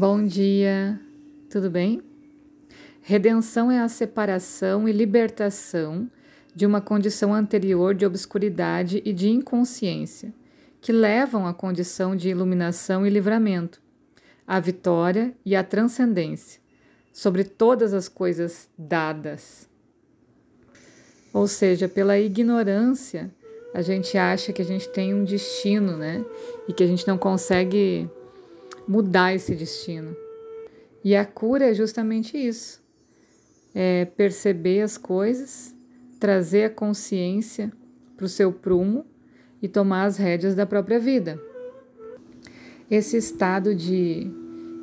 Bom dia, tudo bem? Redenção é a separação e libertação de uma condição anterior de obscuridade e de inconsciência, que levam à condição de iluminação e livramento, à vitória e à transcendência sobre todas as coisas dadas. Ou seja, pela ignorância, a gente acha que a gente tem um destino, né? E que a gente não consegue mudar esse destino. E a cura é justamente isso: é perceber as coisas, trazer a consciência para o seu prumo e tomar as rédeas da própria vida. Esse estado de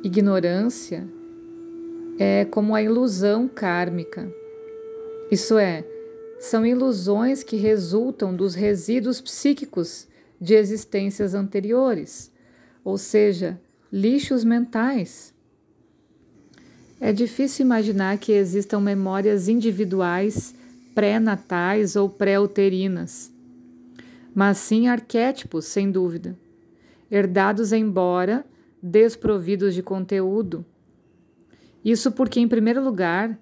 ignorância é como a ilusão kármica. Isso é, são ilusões que resultam dos resíduos psíquicos de existências anteriores, ou seja, lixos mentais. É difícil imaginar que existam memórias individuais pré-natais ou pré-uterinas, mas sim arquétipos, sem dúvida, herdados embora desprovidos de conteúdo. Isso porque, em primeiro lugar,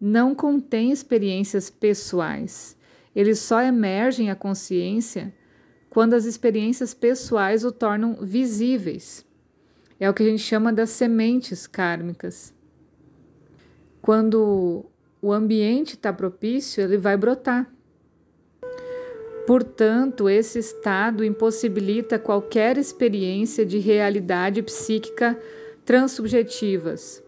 não contém experiências pessoais. Eles só emergem à consciência quando as experiências pessoais o tornam visíveis. É o que a gente chama das sementes kármicas. Quando o ambiente está propício, ele vai brotar. Portanto, esse estado impossibilita qualquer experiência de realidade psíquica transsubjetivas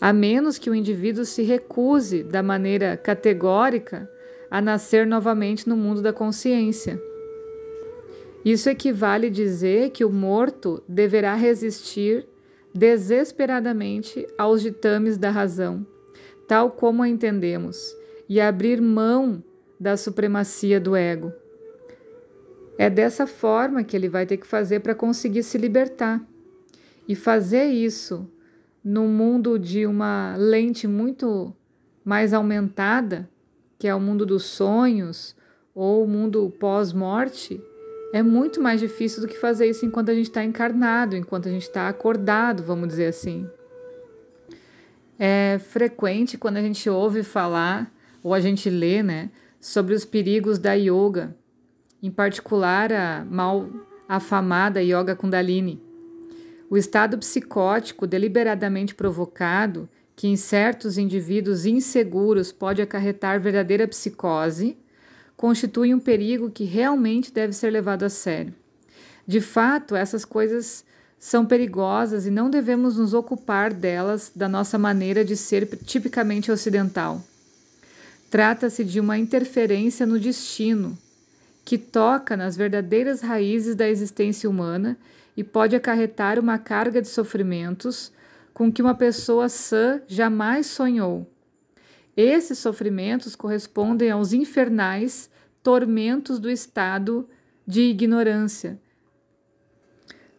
a menos que o indivíduo se recuse da maneira categórica a nascer novamente no mundo da consciência. Isso equivale dizer que o morto deverá resistir desesperadamente aos ditames da razão, tal como a entendemos, e abrir mão da supremacia do ego. É dessa forma que ele vai ter que fazer para conseguir se libertar. E fazer isso no mundo de uma lente muito mais aumentada, que é o mundo dos sonhos ou o mundo pós-morte, é muito mais difícil do que fazer isso enquanto a gente está encarnado, enquanto a gente está acordado, vamos dizer assim. É frequente quando a gente ouve falar ou a gente lê, né, sobre os perigos da yoga, em particular a mal afamada yoga Kundalini. O estado psicótico deliberadamente provocado, que em certos indivíduos inseguros pode acarretar verdadeira psicose, constitui um perigo que realmente deve ser levado a sério. De fato, essas coisas são perigosas e não devemos nos ocupar delas da nossa maneira de ser tipicamente ocidental. Trata-se de uma interferência no destino, que toca nas verdadeiras raízes da existência humana e pode acarretar uma carga de sofrimentos com que uma pessoa sã jamais sonhou. Esses sofrimentos correspondem aos infernais tormentos do estado de ignorância.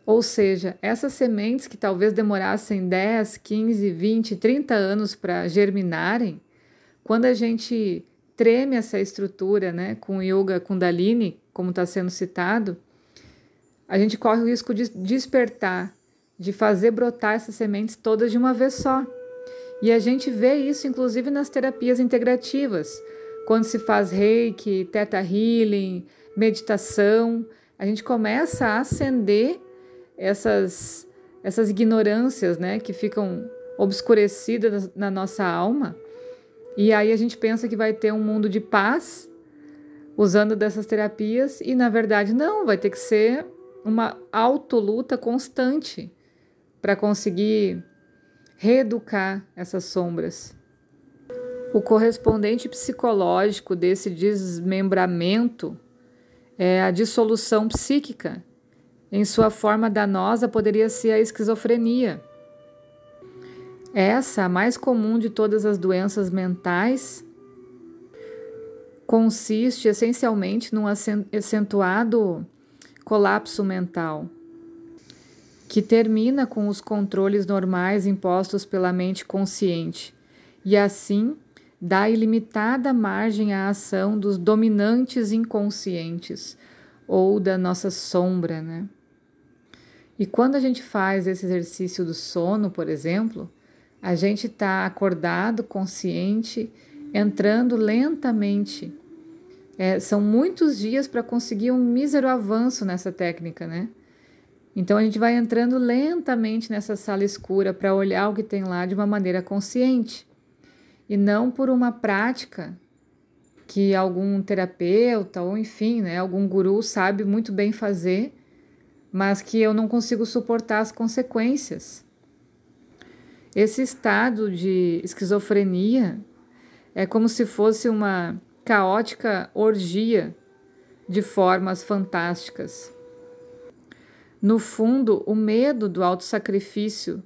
Ou seja, essas sementes que talvez demorassem 10, 15, 20, 30 anos para germinarem, quando a gente treme essa estrutura né, com Yoga Kundalini, como está sendo citado, a gente corre o risco de despertar, de fazer brotar essas sementes todas de uma vez só. E a gente vê isso inclusive nas terapias integrativas, quando se faz reiki, teta healing, meditação, a gente começa a acender essas, essas ignorâncias né, que ficam obscurecidas na nossa alma. E aí a gente pensa que vai ter um mundo de paz usando dessas terapias, e na verdade não, vai ter que ser uma autoluta constante para conseguir reeducar essas sombras. O correspondente psicológico desse desmembramento é a dissolução psíquica. Em sua forma danosa, poderia ser a esquizofrenia. Essa, a mais comum de todas as doenças mentais, consiste essencialmente num acentuado colapso mental, que termina com os controles normais impostos pela mente consciente e assim dá ilimitada margem à ação dos dominantes inconscientes ou da nossa sombra, né? E quando a gente faz esse exercício do sono, por exemplo, a gente está acordado, consciente, entrando lentamente. É, são muitos dias para conseguir um mísero avanço nessa técnica, né? Então a gente vai entrando lentamente nessa sala escura para olhar o que tem lá de uma maneira consciente e não por uma prática que algum terapeuta ou enfim, né, algum guru sabe muito bem fazer, mas que eu não consigo suportar as consequências. Esse estado de esquizofrenia é como se fosse uma caótica orgia de formas fantásticas. No fundo, o medo do autossacrifício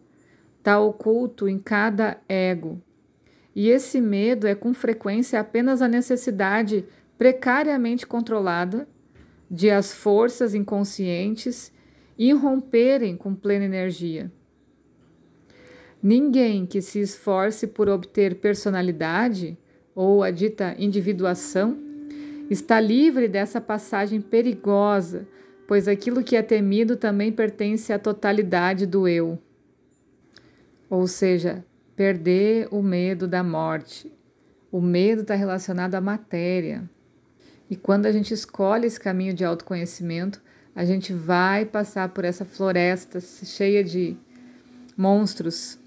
está oculto em cada ego e esse medo é com frequência apenas a necessidade precariamente controlada de as forças inconscientes irromperem com plena energia. Ninguém que se esforce por obter personalidade ou a dita individuação está livre dessa passagem perigosa, pois aquilo que é temido também pertence à totalidade do eu. Ou seja, perder o medo da morte. O medo está relacionado à matéria. E quando a gente escolhe esse caminho de autoconhecimento, a gente vai passar por essa floresta cheia de monstros.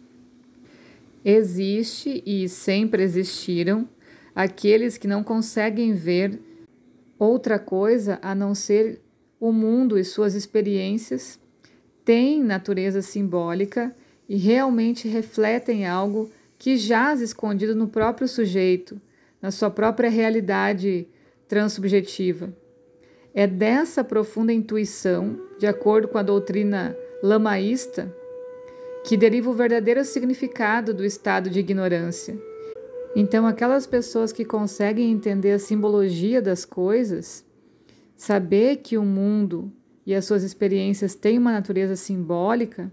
Existe e sempre existiram aqueles que não conseguem ver outra coisa a não ser o mundo e suas experiências, têm natureza simbólica e realmente refletem algo que jaz escondido no próprio sujeito, na sua própria realidade transsubjetiva. É dessa profunda intuição, de acordo com a doutrina lamaísta, que deriva o verdadeiro significado do estado de ignorância. Então, aquelas pessoas que conseguem entender a simbologia das coisas, saber que o mundo e as suas experiências têm uma natureza simbólica,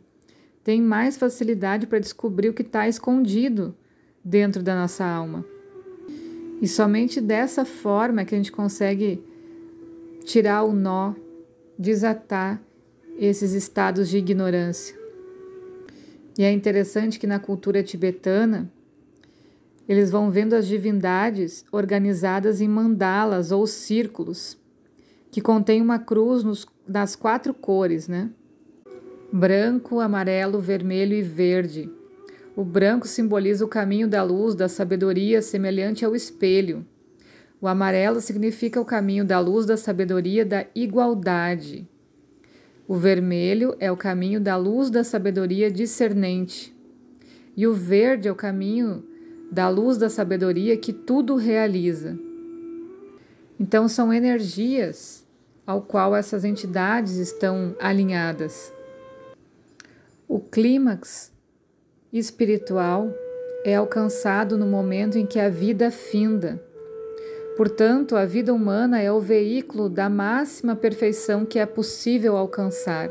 tem mais facilidade para descobrir o que está escondido dentro da nossa alma. E somente dessa forma é que a gente consegue tirar o nó, desatar esses estados de ignorância. E é interessante que na cultura tibetana, eles vão vendo as divindades organizadas em mandalas ou círculos, que contêm uma cruz nos, nas quatro cores, né? branco, amarelo, vermelho e verde. O branco simboliza o caminho da luz, da sabedoria, semelhante ao espelho. O amarelo significa o caminho da luz, da sabedoria, da igualdade. O vermelho é o caminho da luz, da sabedoria discernente. E o verde é o caminho da luz, da sabedoria que tudo realiza. Então, são energias ao qual essas entidades estão alinhadas. O clímax espiritual é alcançado no momento em que a vida finda. Portanto, a vida humana é o veículo da máxima perfeição que é possível alcançar.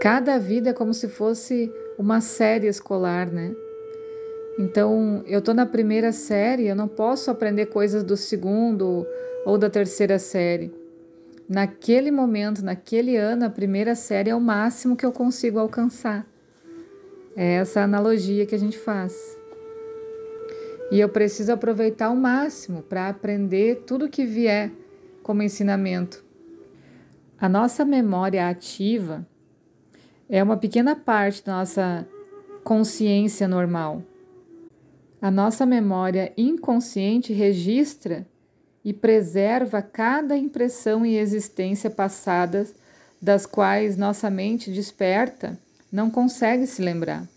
Cada vida é como se fosse uma série escolar, né? Então, eu estou na primeira série, eu não posso aprender coisas do segundo ou da terceira série naquele momento, naquele ano, a primeira série é o máximo que eu consigo alcançar. É essa analogia que a gente faz. E eu preciso aproveitar ao máximo para aprender tudo que vier como ensinamento. A nossa memória ativa é uma pequena parte da nossa consciência normal. A nossa memória inconsciente registra e preserva cada impressão e existência passadas das quais nossa mente desperta não consegue se lembrar.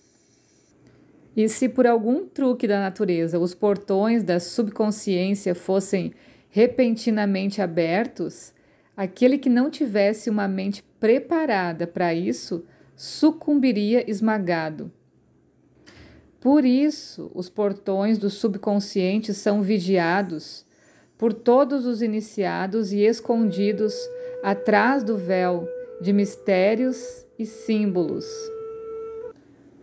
E se por algum truque da natureza os portões da subconsciência fossem repentinamente abertos, aquele que não tivesse uma mente preparada para isso sucumbiria esmagado. Por isso, os portões do subconsciente são vigiados por todos os iniciados e escondidos atrás do véu de mistérios e símbolos.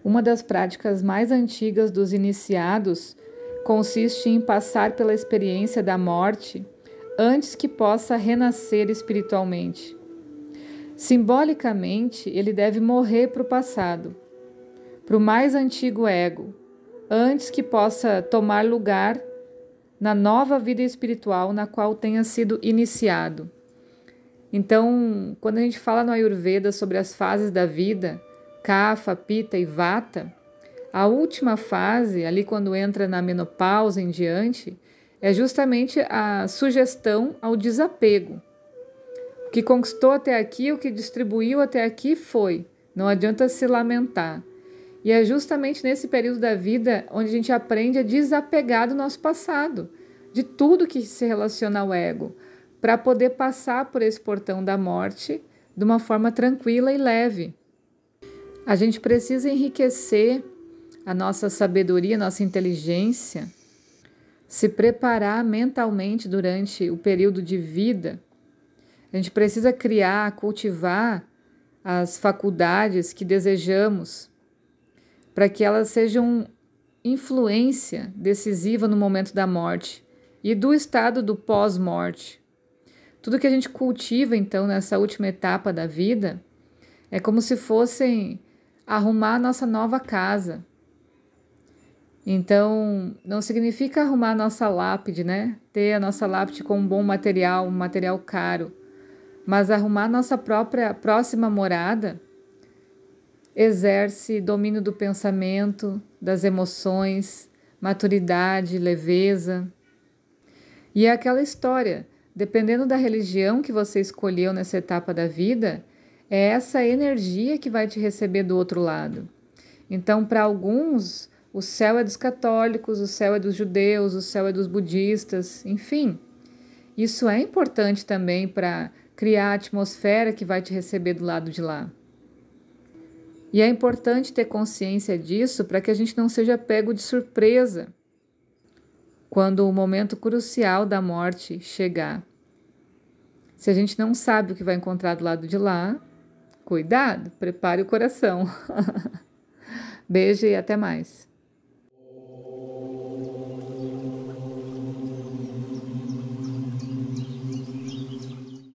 Uma das práticas mais antigas dos iniciados consiste em passar pela experiência da morte antes que possa renascer espiritualmente. Simbolicamente, ele deve morrer para o passado, para o mais antigo ego, antes que possa tomar lugar na nova vida espiritual na qual tenha sido iniciado. Então, quando a gente fala no Ayurveda sobre as fases da vida, Kapha, Pita e Vata, a última fase, ali quando entra na menopausa em diante, é justamente a sugestão ao desapego. O que conquistou até aqui, o que distribuiu até aqui foi. Não adianta se lamentar. E é justamente nesse período da vida onde a gente aprende a desapegar do nosso passado, de tudo que se relaciona ao ego, para poder passar por esse portão da morte de uma forma tranquila e leve. A gente precisa enriquecer a nossa sabedoria, a nossa inteligência, se preparar mentalmente durante o período de vida. A gente precisa criar, cultivar as faculdades que desejamos para que elas sejam influência decisiva no momento da morte e do estado do pós-morte. Tudo que a gente cultiva, então, nessa última etapa da vida é como se fossem arrumar a nossa nova casa. Então, não significa arrumar a nossa lápide, né? Ter a nossa lápide com um bom material, um material caro, mas arrumar a nossa própria próxima morada exerce domínio do pensamento, das emoções, maturidade, leveza. E é aquela história Dependendo da religião que você escolheu nessa etapa da vida, é essa energia que vai te receber do outro lado. Então, para alguns, o céu é dos católicos, o céu é dos judeus, o céu é dos budistas, enfim. Isso é importante também para criar a atmosfera que vai te receber do lado de lá. E é importante ter consciência disso para que a gente não seja pego de surpresa quando o momento crucial da morte chegar. Se a gente não sabe o que vai encontrar do lado de lá, cuidado, prepare o coração. Beijo e até mais.